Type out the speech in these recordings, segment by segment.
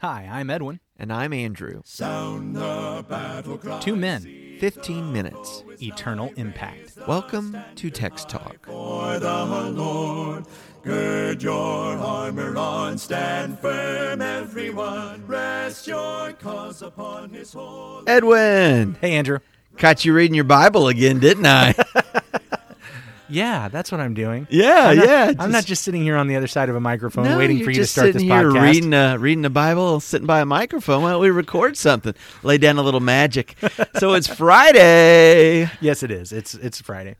Hi, I'm Edwin. And I'm Andrew. Sound the battle cry. Two men, 15 minutes. eternal impact. Welcome to Text Talk. For the Lord, gird your armor on, stand firm, everyone. Rest your cause upon His holy. Edwin, Hey, Andrew. caught you reading your Bible again, didn't I? Yeah, that's what I'm doing. yeah, I'm not, yeah. I'm not just sitting here on the other side of a microphone no, waiting for you to just start this here podcast. reading, uh, reading the Bible, sitting by a microphone. Why don't we record something? Lay down a little magic. so it's Friday. Yes, it is. It's it's Friday.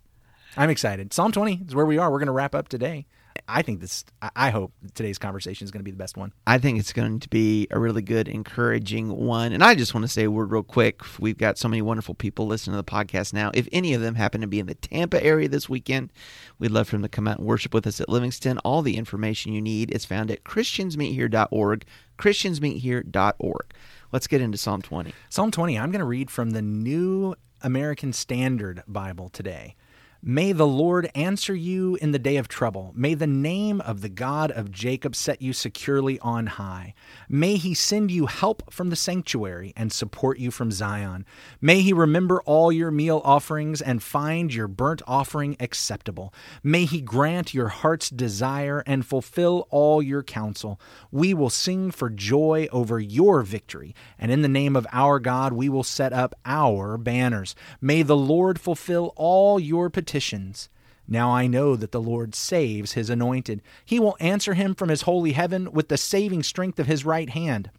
I'm excited. Psalm 20 is where we are. We're going to wrap up today. I think this. I- hope today's conversation is going to be the best one. I think it's going to be a really good, encouraging one. And I just want to say a word real quick. We've got so many wonderful people listening to the podcast now. If any of them happen to be in the Tampa area this weekend, we'd love for them to come out and worship with us at Livingston. All the information you need is found at christiansmeethere.org. Christiansmeethere.org. Let's get into Psalm 20. Psalm 20. I'm going to read from the New American Standard Bible today. May the Lord answer you in the day of trouble. May the name of the God of Jacob set you securely on high. May he send you help from the sanctuary and support you from Zion. May he remember all your meal offerings and find your burnt offering acceptable. May he grant your heart's desire and fulfill all your counsel. We will sing for joy over your victory, and in the name of our God we will set up our banners. May the Lord fulfill all your petitions. Now I know that the Lord saves his anointed. He will answer him from his holy heaven with the saving strength of his right hand.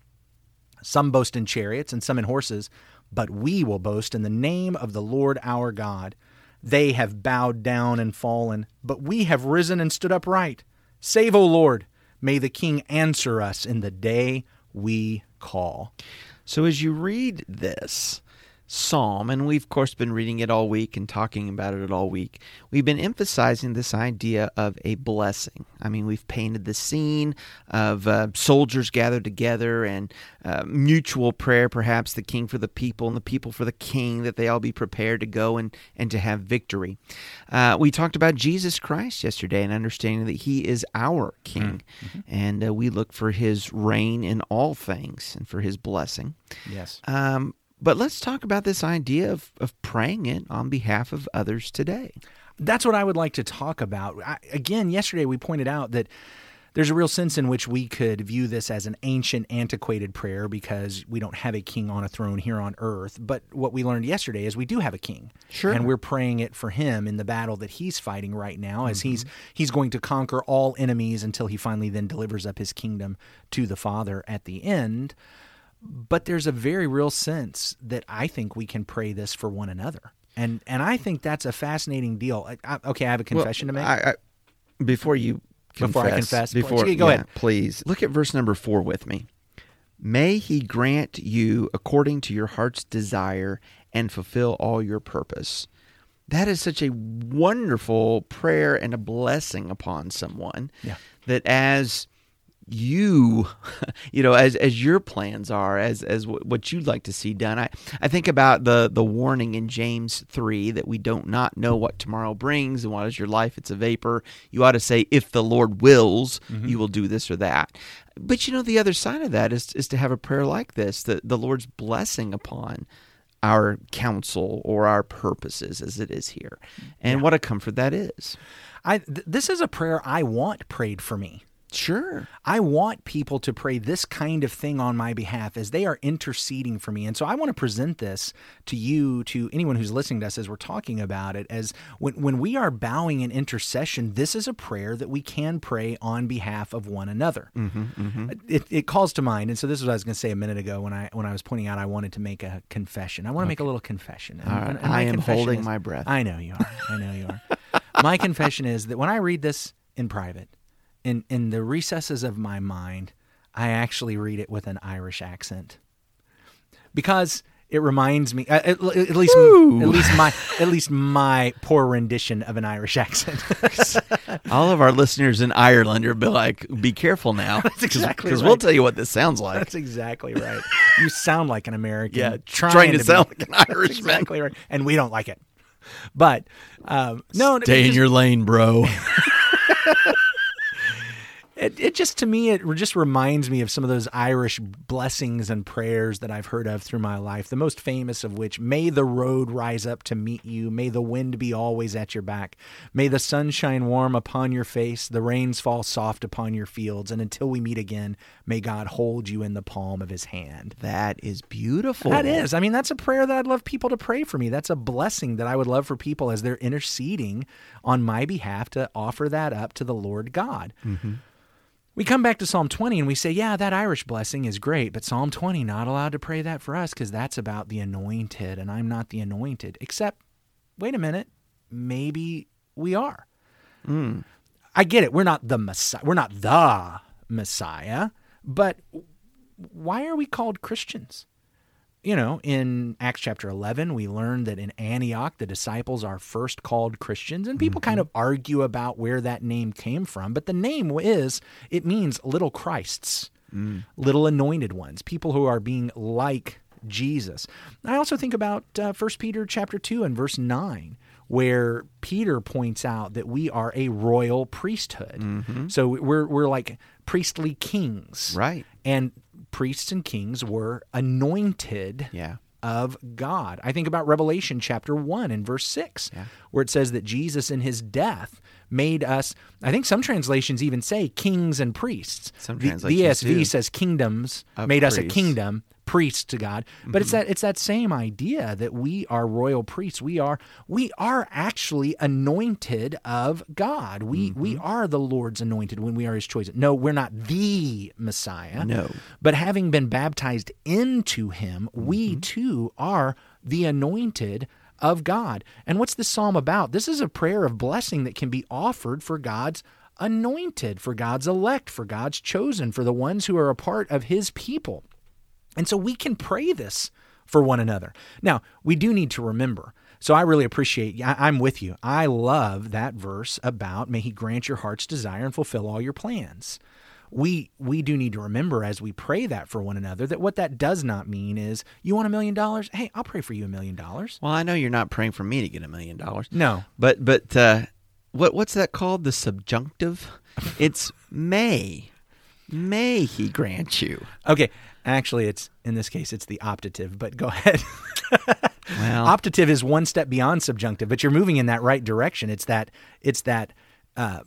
Some boast in chariots and some in horses, but we will boast in the name of the Lord our God. They have bowed down and fallen, but we have risen and stood upright. Save, O Lord. May the King answer us in the day we call. So as you read this psalm, and we've of course been reading it all week and talking about it all week, we've been emphasizing this idea of a blessing. I mean, we've painted the scene of uh, soldiers gathered together and uh, mutual prayer, perhaps the king for the people and the people for the king, that they all be prepared to go and, and to have victory. Uh, we talked about Jesus Christ yesterday and understanding that he is our king, and uh, we look for his reign in all things and for his blessing. Yes. Um, but let's talk about this idea of, of praying it on behalf of others today. That's what I would like to talk about. I, again, yesterday we pointed out that there's a real sense in which we could view this as an ancient, antiquated prayer because we don't have a king on a throne here on earth. But what we learned yesterday is we do have a king, Sure. and we're praying it for him in the battle that he's fighting right now, as he's Mm-hmm. he's going to conquer all enemies until he finally then delivers up his kingdom to the Father at the end. But there's a very real sense that I think we can pray this for one another. And and I think that's a fascinating deal. I, I, okay, I have a confession to make. I, I, before you confess, Before I confess, before please, go yeah, ahead. please look at verse number four with me. May He grant you according to your heart's desire and fulfill all your purpose. That is such a wonderful prayer and a blessing upon someone. Yeah. That as you you know as as your plans are as as wh- what you'd like to see done. I i think about the the warning in james 3 that we don't not know what tomorrow brings and what is your life. It's a vapor. You ought to say if the lord wills mm-hmm. you will do this or that. But you know the other side of that is is to have a prayer like this that the lord's blessing upon our counsel or our purposes as it is here. And what a comfort that is. I th- this is a prayer I want prayed for me. Sure I want people to pray this kind of thing on my behalf as they are interceding for me. And so I want to present this to you, to anyone who's listening to us as we're talking about it, as when, when we are bowing in intercession, this is a prayer that we can pray on behalf of one another. Mm-hmm, mm-hmm. It, it calls to mind, and so this is what I was going to say a minute ago when I when I was pointing out I wanted to make a confession. I want to make a little confession. And- right. and- and I am holding is- my breath. I know you are. I know you are. my confession is that when I read this in private, in in the recesses of my mind, I actually read it with an Irish accent because it reminds me at, at at least Ooh. at least my at least my poor rendition of an Irish accent. All of our listeners in Ireland are be like, be careful now. That's exactly Because right. we'll tell you what this sounds like. That's exactly right. You sound like an American. Yeah, trying, trying to be- sound like an Irishman. exactly right. And we don't like it. But um, no, Stay in just- your lane, bro. It, it just to me it just reminds me of some of those Irish blessings and prayers that I've heard of through my life. The most famous of which, "May the road rise up to meet you, may the wind be always at your back, may the sun shine warm upon your face, the rains fall soft upon your fields, and until we meet again, may God hold you in the palm of His hand." That is beautiful. That is. I mean, that's a prayer that I'd love people to pray for me. That's a blessing that I would love for people as they're interceding on my behalf to offer that up to the Lord God. Mm-hmm. We come back to Psalm 20 and we say, yeah, that Irish blessing is great, but Psalm 20, not allowed to pray that for us because that's about the anointed and I'm not the anointed. Except, wait a minute, maybe we are. Hmm. I get it. We're not the Messiah. We're not the Messiah, but why are we called Christians? You know, in Acts chapter 11, we learn that in Antioch, the disciples are first called Christians, and people kind mm-hmm. of argue about where that name came from. But the name is, it means little Christs, mm. little anointed ones, people who are being like Jesus. I also think about uh, 1 Peter chapter 2 and verse 9 where Peter points out that we are a royal priesthood. Mm-hmm. So we're we're like priestly kings. Right. And priests and kings were anointed Yeah. of God. I think about Revelation chapter 1 and verse 6, where it says that Jesus in his death made us, I think some translations even say kings and priests. Some translations the ESV do. says kingdoms, Of made us a kingdom, priests to God. But it's Mm-hmm. that it's that same idea that we are royal priests. We are we are actually anointed of God. We we Mm-hmm. are the Lord's anointed when we are his choice. No, we're not the Messiah. No. But having been baptized into him, we Mm-hmm. too are the anointed of God. And what's this psalm about? This is a prayer of blessing that can be offered for God's anointed, for God's elect, for God's chosen, for the ones who are a part of his people. And so we can pray this for one another. Now, we do need to remember. So I really appreciate, I- I'm with you. I love that verse about may he grant your heart's desire and fulfill all your plans. We we do need to remember as we pray that for one another that what that does not mean is you want a million dollars? Hey, I'll pray for you a million dollars. Well, I know you're not praying for me to get a million dollars. No. But but uh, what what's that called? The subjunctive. It's may. May he grant you. Okay, actually it's in this case it's the optative, but go ahead. Well, optative is one step beyond subjunctive, but you're moving in that right direction. It's that it's that uh,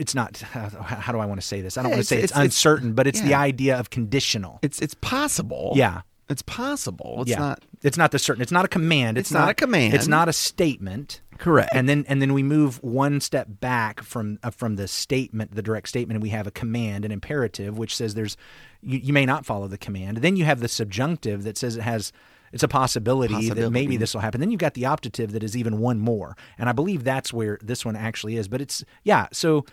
it's not how, do I want to say this? I don't Yeah, want to say it's- it's, it's- uncertain, but it's the idea of conditional. it's it's possible. Yeah. It's possible. It's yeah, not it's not the certain. It's not a command. It's, It's not a command. It's not a statement. Correct. And then and then we move one step back from uh, from the statement, the direct statement, and we have a command, an imperative, which says there's you, you may not follow the command. Then you have the subjunctive that says it has it's a possibility, that maybe this will happen. Then you've got the optative that is even one more, and I believe that's where this one actually is. But it's yeah, so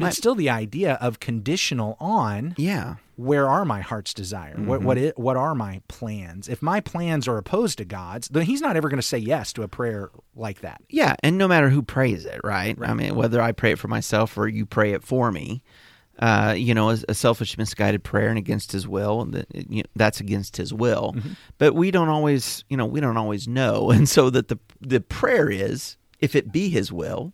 but it's still the idea of conditional on yeah. where are my heart's desire? What Mm-hmm. what it, what are my plans? If my plans are opposed to God's, then He's not ever going to say yes to a prayer like that. Yeah, and no matter who prays it, right? I mean, whether I pray it for myself or you pray it for me, uh, you know, a, a selfish, misguided prayer and against His will, And that you know, that's against His will. But we don't always, you know, we don't always know, and so that the the prayer is, if it be His will,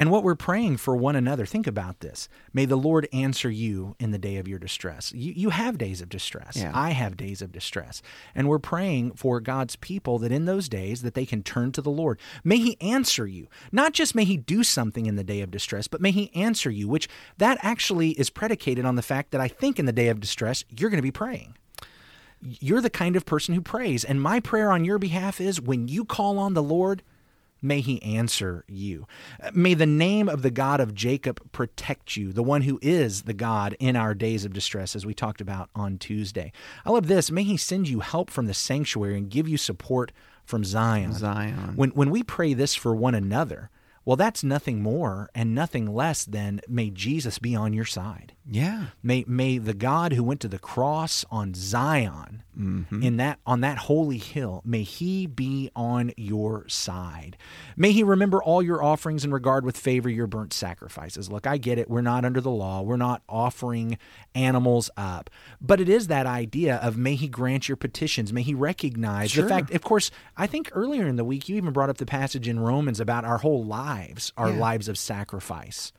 And what we're praying for one another, think about this. May the Lord answer you in the day of your distress. You, you have days of distress. Yeah. I have days of distress. And we're praying for God's people that in those days that they can turn to the Lord. May he answer you. Not just may he do something in the day of distress, but may he answer you, which that actually is predicated on the fact that I think in the day of distress you're going to be praying. You're the kind of person who prays. And my prayer on your behalf is when you call on the Lord, may he answer you. Uh, May the name of the God of Jacob protect you, the one who is the God in our days of distress, as we talked about on Tuesday. I love this. May he send you help from the sanctuary and give you support from Zion. Zion. When, when we pray this for one another, well, that's nothing more and nothing less than may Jesus be on your side. Yeah, May may the God who went to the cross on Zion mm-hmm. in that on that holy hill, may he be on your side. May he remember all your offerings and regard with favor your burnt sacrifices. Look, I get it. We're not under the law. We're not offering animals up. But it is that idea of may he grant your petitions. May he recognize the fact of course, I think earlier in the week you even brought up the passage in Romans about our whole lives, our Yeah. lives of sacrifice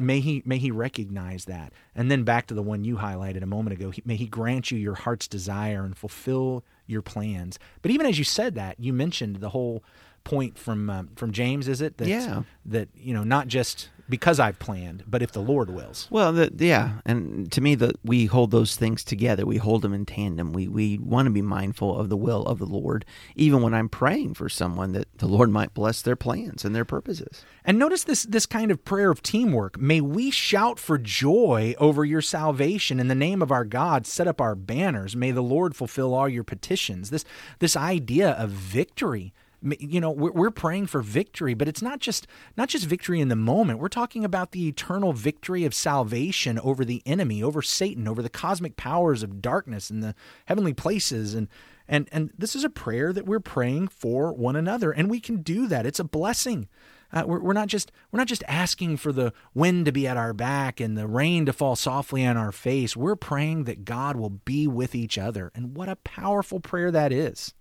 May he may he recognize that. And then back to the one you highlighted a moment ago. He, may he grant you your heart's desire and fulfill your plans. But even as you said that, you mentioned the whole point from um, from James, is it? That, Yeah. That you know, not just because I've planned, but if the Lord wills. Well, the, yeah, and to me, that we hold those things together. We hold them in tandem. We we want to be mindful of the will of the Lord, even when I'm praying for someone that the Lord might bless their plans and their purposes. And notice this this kind of prayer of teamwork. May we shout for joy over your salvation in the name of our God. Set up our banners. May the Lord fulfill all your petitions. This this idea of victory. You know, we're, we're praying for victory, but it's not just not just victory in the moment. We're talking about the eternal victory of salvation over the enemy, over Satan, over the cosmic powers of darkness and the heavenly places and and and this is a prayer that we're praying for one another and we can do that. It's a blessing. Uh, we're, we're not just we're not just asking for the wind to be at our back and the rain to fall softly on our face. We're praying that God will be with each other, and what a powerful prayer that is.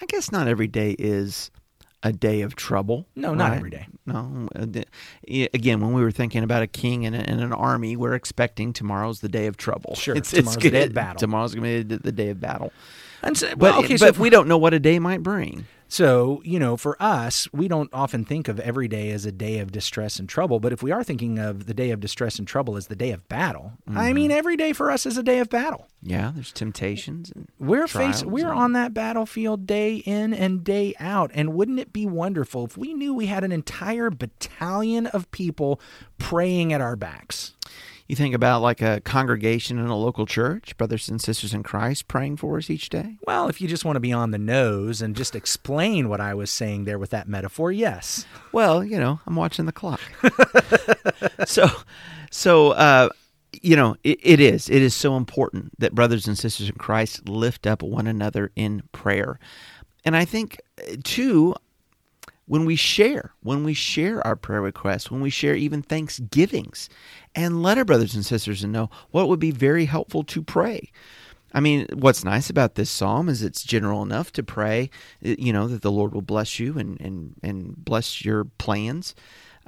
I guess not every day is a day of trouble. No, not right? every day. No. uh, Again, when we were thinking about a king and, a, and an army, we're expecting tomorrow's the day of trouble. Sure, it's, tomorrow's it's the day of battle. Tomorrow's going to be the, day of battle. And so, But, well, okay, so but if we don't know what a day might bring. So, you know, for us, we don't often think of every day as a day of distress and trouble. But if we are thinking of the day of distress and trouble as the day of battle, I mm-hmm. mean, every day for us is a day of battle. Yeah, there's temptations. And We're face, we're and- on that battlefield day in and day out. And wouldn't it be wonderful if we knew we had an entire battalion of people praying at our backs? You think about like a congregation in a local church, brothers and sisters in Christ praying for us each day. Well, if you just want to be on the nose and just explain what I was saying there with that metaphor, yes. Well, you know, I'm watching the clock. so, so uh, you know, it, it is. It is so important that brothers and sisters in Christ lift up one another in prayer, and I think too. When we share, when we share our prayer requests, when we share even thanksgivings, and let our brothers and sisters know what would be very helpful to pray. I mean, what's nice about this psalm is it's general enough to pray, you know, that the Lord will bless you and and and bless your plans.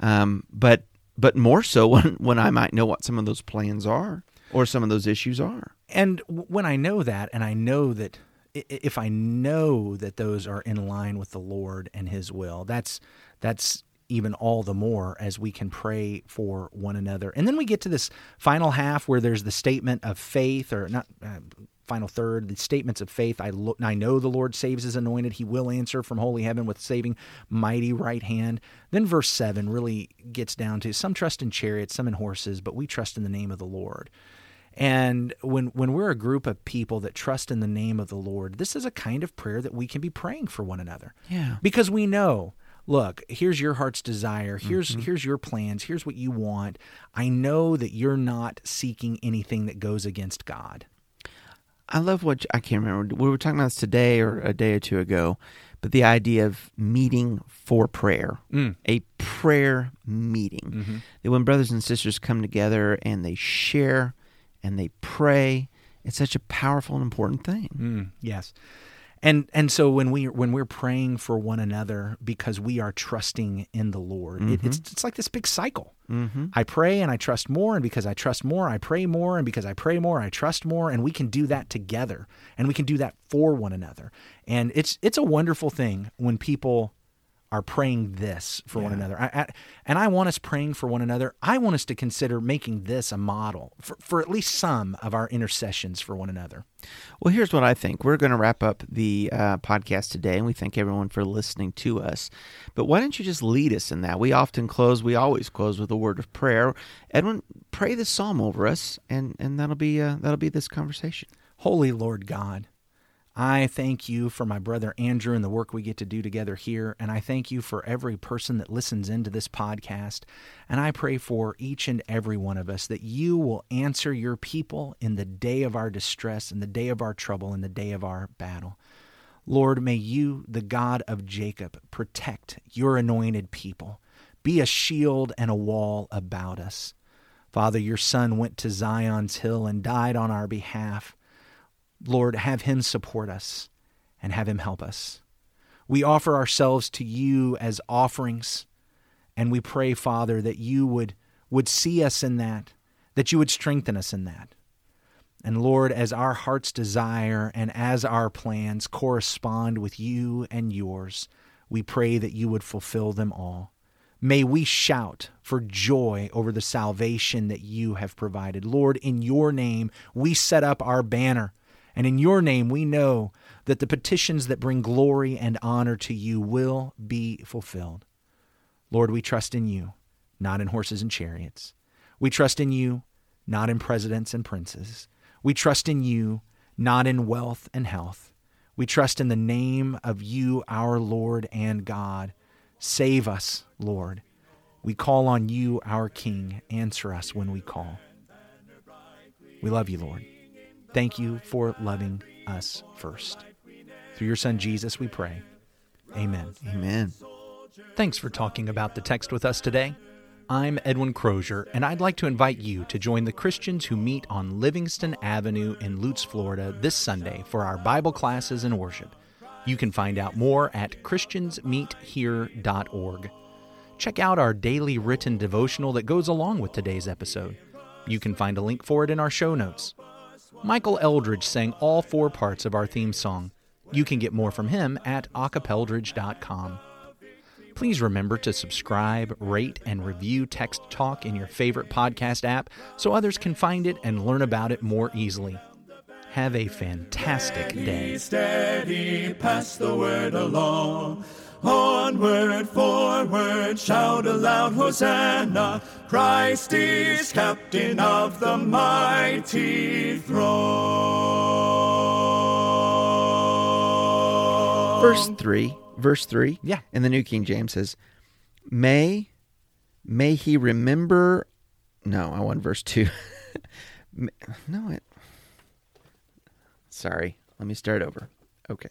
Um, but but more so when when I might know what some of those plans are or some of those issues are. And when I know that, and I know that if I know that those are in line with the Lord and His will, that's that's even all the more as we can pray for one another. And then we get to this final half where there's the statement of faith, or not. Uh, Final third, the statements of faith. I lo- I know the Lord saves His anointed; He will answer from holy heaven with saving mighty right hand. Then verse seven really gets down to some trust in chariots, some in horses, but we trust in the name of the Lord. And when when we're a group of people that trust in the name of the Lord, this is a kind of prayer that we can be praying for one another. Yeah. Because we know, look, here's your heart's desire. Here's Mm-hmm. here's your plans. Here's what you want. I know that you're not seeking anything that goes against God. I love what I can't remember. We were talking about this today or a day or two ago, but the idea of meeting for prayer, a prayer meeting. That when brothers and sisters come together and they share and they pray, it's such a powerful and important thing. Mm, yes. And and so when we when we're praying for one another because we are trusting in the Lord, it, it's it's like this big cycle. Mm-hmm. I pray and I trust more, and because I trust more, I pray more, and because I pray more, I trust more, and we can do that together, and we can do that for one another. And it's it's a wonderful thing when people are praying this for one another. I, I, and I want us praying for one another. I want us to consider making this a model for, for at least some of our intercessions for one another. Well, here's what I think. We're going to wrap up the uh, podcast today, and we thank everyone for listening to us. But why don't you just lead us in that? We often close, we always close with a word of prayer. Edwin, pray this psalm over us, and, and that'll be uh, that'll be this conversation. Holy Lord God, I thank you for my brother Andrew and the work we get to do together here. And I thank you for every person that listens into this podcast. And I pray for each and every one of us that you will answer your people in the day of our distress, in the day of our trouble, in the day of our battle. Lord, may you, the God of Jacob, protect your anointed people. Be a shield and a wall about us. Father, your son went to Zion's hill and died on our behalf. Lord, have him support us and have him help us. We offer ourselves to you as offerings, and we pray, Father, that you would would see us in that, that you would strengthen us in that. And Lord, as our heart's desire and as our plans correspond with you and yours, we pray that you would fulfill them all. May we shout for joy over the salvation that you have provided. Lord, in your name, we set up our banner. And in your name, we know that the petitions that bring glory and honor to you will be fulfilled. Lord, we trust in you, not in horses and chariots. We trust in you, not in presidents and princes. We trust in you, not in wealth and health. We trust in the name of you, our Lord and God. Save us, Lord. We call on you, our King. Answer us when we call. We love you, Lord. Thank you for loving us first. Through your Son, Jesus, we pray. Amen. Amen. Thanks for talking about the text with us today. I'm Edwin Crozier, and I'd like to invite you to join the Christians who meet on Livingston Avenue in Lutz, Florida this Sunday for our Bible classes and worship. You can find out more at ChristiansMeetHere.org. Check out our daily written devotional that goes along with today's episode. You can find a link for it in our show notes. Michael Eldridge sang all four parts of our theme song. You can get more from him at acapeldridge.com. Please remember to subscribe, rate, and review Text Talk in your favorite podcast app so others can find it and learn about it more easily. Have a fantastic day. Steady, pass the word along. Onward, forward, shout aloud, Hosanna! Christ is captain of the mighty throne. Verse 3, verse 3. Yeah. In the New King James says, "May may he remember No, I want verse 2. no, it Sorry. Let me start over. Okay.